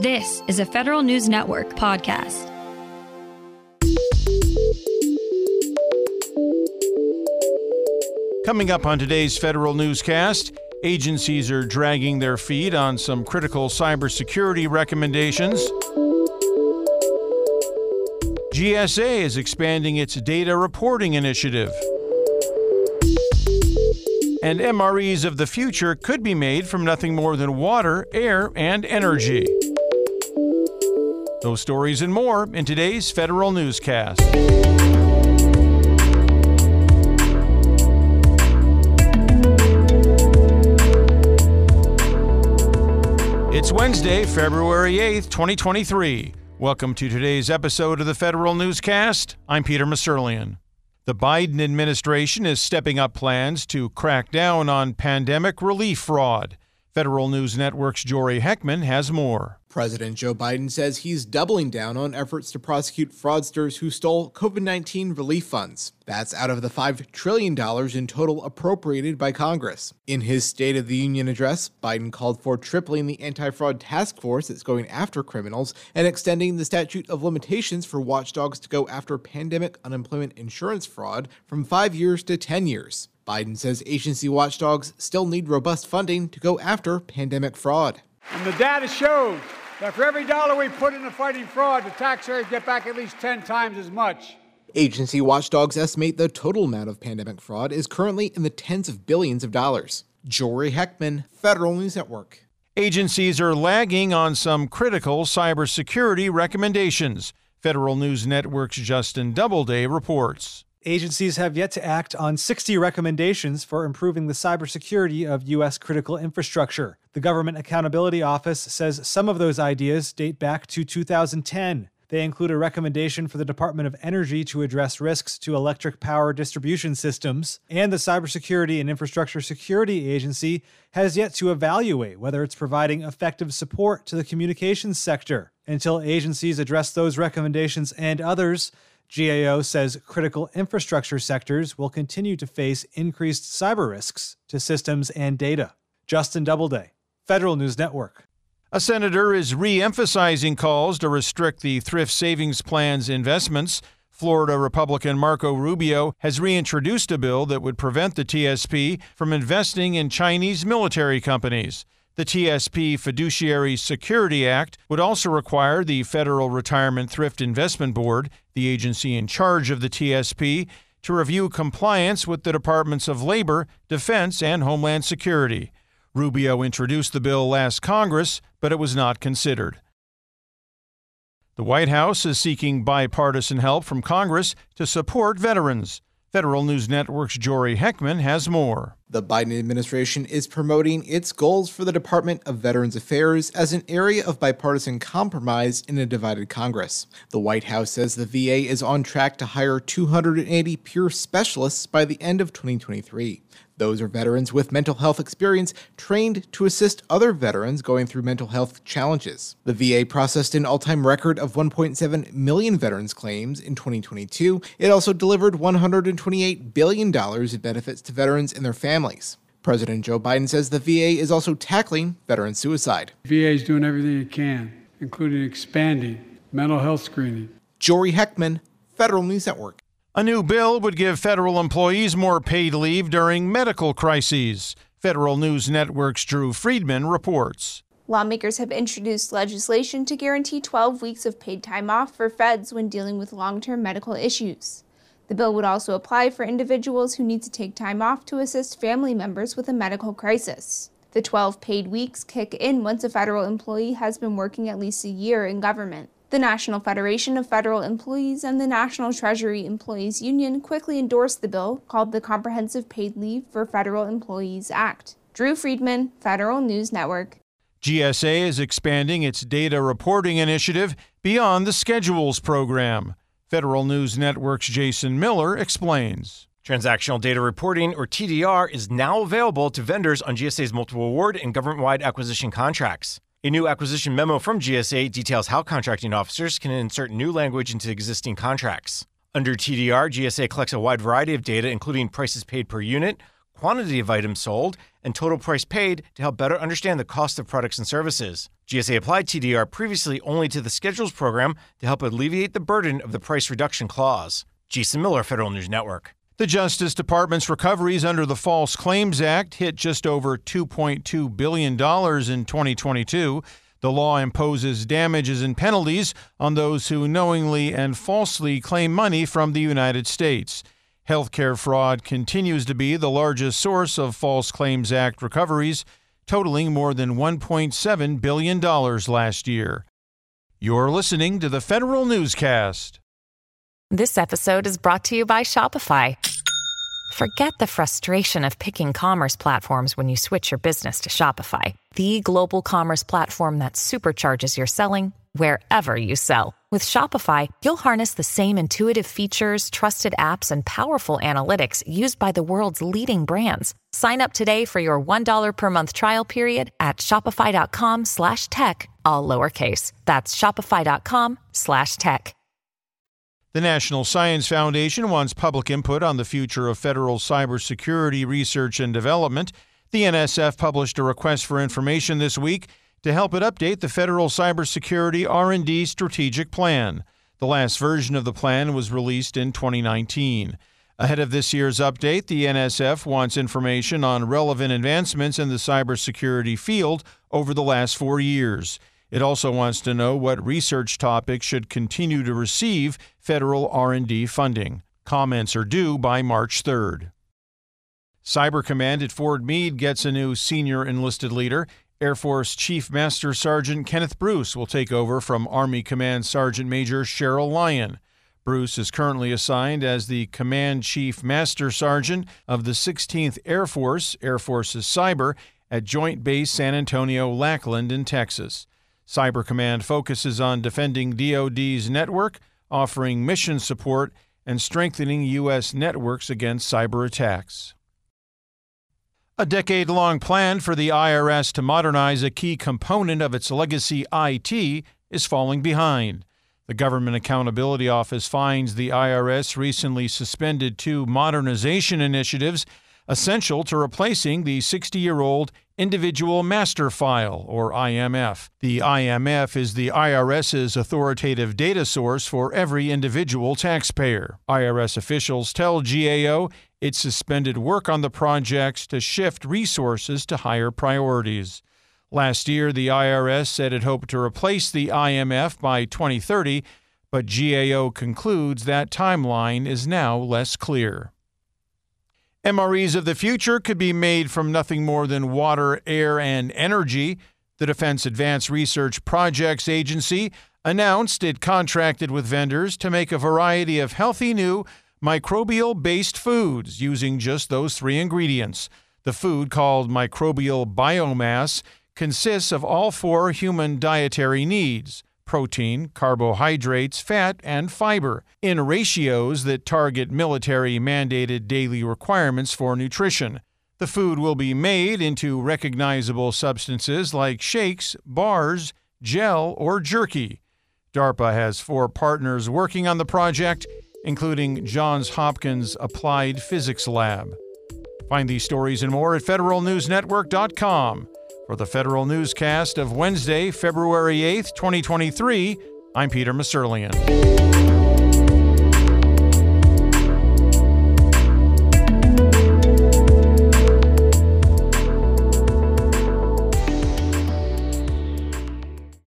This is a Federal News Network podcast. Coming up on today's Federal Newscast, agencies are dragging their feet on some critical cybersecurity recommendations. GSA is expanding its data reporting initiative. And MREs of the future could be made from nothing more than water, air, and energy. Those stories and more in today's Federal Newscast. It's Wednesday, February 8th, 2023. Welcome to today's episode of the Federal Newscast. I'm Peter Musurlian. The Biden administration is stepping up plans to crack down on pandemic relief fraud. Federal News Network's Jory Heckman has more. President Joe Biden says he's doubling down on efforts to prosecute fraudsters who stole COVID 19 relief funds. That's out of the $5 trillion in total appropriated by Congress. In his State of the Union address, Biden called for tripling the anti fraud task force that's going after criminals and extending the statute of limitations for watchdogs to go after pandemic unemployment insurance fraud from five years to 10 years. Biden says agency watchdogs still need robust funding to go after pandemic fraud. And the data shows that for every dollar we put into fighting fraud, the taxpayers get back at least 10 times as much. Agency watchdogs estimate the total amount of pandemic fraud is currently in the tens of billions of dollars. Jory Heckman, Federal News Network. Agencies are lagging on some critical cybersecurity recommendations. Federal News Network's Justin Doubleday reports. Agencies have yet to act on 60 recommendations for improving the cybersecurity of U.S. critical infrastructure. The Government Accountability Office says some of those ideas date back to 2010. They include a recommendation for the Department of Energy to address risks to electric power distribution systems, and the Cybersecurity and Infrastructure Security Agency has yet to evaluate whether it's providing effective support to the communications sector. Until agencies address those recommendations and others, GAO says critical infrastructure sectors will continue to face increased cyber risks to systems and data. Justin Doubleday, Federal News Network. A senator is re emphasizing calls to restrict the Thrift Savings Plan's investments. Florida Republican Marco Rubio has reintroduced a bill that would prevent the TSP from investing in Chinese military companies. The TSP Fiduciary Security Act would also require the Federal Retirement Thrift Investment Board, the agency in charge of the TSP, to review compliance with the Departments of Labor, Defense, and Homeland Security. Rubio introduced the bill last Congress, but it was not considered. The White House is seeking bipartisan help from Congress to support veterans. Federal News Network's Jory Heckman has more. The Biden administration is promoting its goals for the Department of Veterans Affairs as an area of bipartisan compromise in a divided Congress. The White House says the VA is on track to hire 280 peer specialists by the end of 2023. Those are veterans with mental health experience trained to assist other veterans going through mental health challenges. The VA processed an all time record of 1.7 million veterans claims in 2022. It also delivered $128 billion in benefits to veterans and their families. President Joe Biden says the VA is also tackling veteran suicide. VA is doing everything it can, including expanding mental health screening. Jory Heckman, Federal News Network. A new bill would give federal employees more paid leave during medical crises. Federal News Network's Drew Friedman reports. Lawmakers have introduced legislation to guarantee 12 weeks of paid time off for feds when dealing with long term medical issues. The bill would also apply for individuals who need to take time off to assist family members with a medical crisis. The 12 paid weeks kick in once a federal employee has been working at least a year in government. The National Federation of Federal Employees and the National Treasury Employees Union quickly endorsed the bill called the Comprehensive Paid Leave for Federal Employees Act. Drew Friedman, Federal News Network. GSA is expanding its data reporting initiative beyond the Schedules program. Federal News Network's Jason Miller explains. Transactional data reporting, or TDR, is now available to vendors on GSA's multiple award and government wide acquisition contracts. A new acquisition memo from GSA details how contracting officers can insert new language into existing contracts. Under TDR, GSA collects a wide variety of data, including prices paid per unit, quantity of items sold, and total price paid to help better understand the cost of products and services. GSA applied TDR previously only to the schedules program to help alleviate the burden of the price reduction clause. Jason Miller, Federal News Network. The Justice Department's recoveries under the False Claims Act hit just over $2.2 billion in 2022. The law imposes damages and penalties on those who knowingly and falsely claim money from the United States. Healthcare fraud continues to be the largest source of False Claims Act recoveries, totaling more than $1.7 billion last year. You're listening to the Federal Newscast. This episode is brought to you by Shopify. Forget the frustration of picking commerce platforms when you switch your business to Shopify, the global commerce platform that supercharges your selling wherever you sell. With Shopify, you'll harness the same intuitive features, trusted apps, and powerful analytics used by the world's leading brands. Sign up today for your $1 per month trial period at shopify.com slash tech, all lowercase. That's shopify.com slash tech. The National Science Foundation wants public input on the future of federal cybersecurity research and development. The NSF published a request for information this week to help it update the federal cybersecurity R&D strategic plan. The last version of the plan was released in 2019. Ahead of this year's update, the NSF wants information on relevant advancements in the cybersecurity field over the last 4 years. It also wants to know what research topics should continue to receive federal R&D funding. Comments are due by March 3rd. Cyber Command at Fort Meade gets a new senior enlisted leader. Air Force Chief Master Sergeant Kenneth Bruce will take over from Army Command Sergeant Major Sheryl Lyon. Bruce is currently assigned as the Command Chief Master Sergeant of the 16th Air Force, Air Force's Cyber, at Joint Base San Antonio Lackland in Texas. Cyber Command focuses on defending DoD's network, offering mission support, and strengthening U.S. networks against cyber attacks. A decade long plan for the IRS to modernize a key component of its legacy IT is falling behind. The Government Accountability Office finds the IRS recently suspended two modernization initiatives essential to replacing the 60 year old Individual Master File, or IMF. The IMF is the IRS's authoritative data source for every individual taxpayer. IRS officials tell GAO it suspended work on the projects to shift resources to higher priorities. Last year, the IRS said it hoped to replace the IMF by 2030, but GAO concludes that timeline is now less clear. MREs of the future could be made from nothing more than water, air, and energy. The Defense Advanced Research Projects Agency announced it contracted with vendors to make a variety of healthy new microbial based foods using just those three ingredients. The food, called microbial biomass, consists of all four human dietary needs protein, carbohydrates, fat, and fiber in ratios that target military mandated daily requirements for nutrition. The food will be made into recognizable substances like shakes, bars, gel, or jerky. DARPA has four partners working on the project, including Johns Hopkins Applied Physics Lab. Find these stories and more at federalnewsnetwork.com. For the Federal Newscast of Wednesday, February 8th, 2023, I'm Peter Musurlian.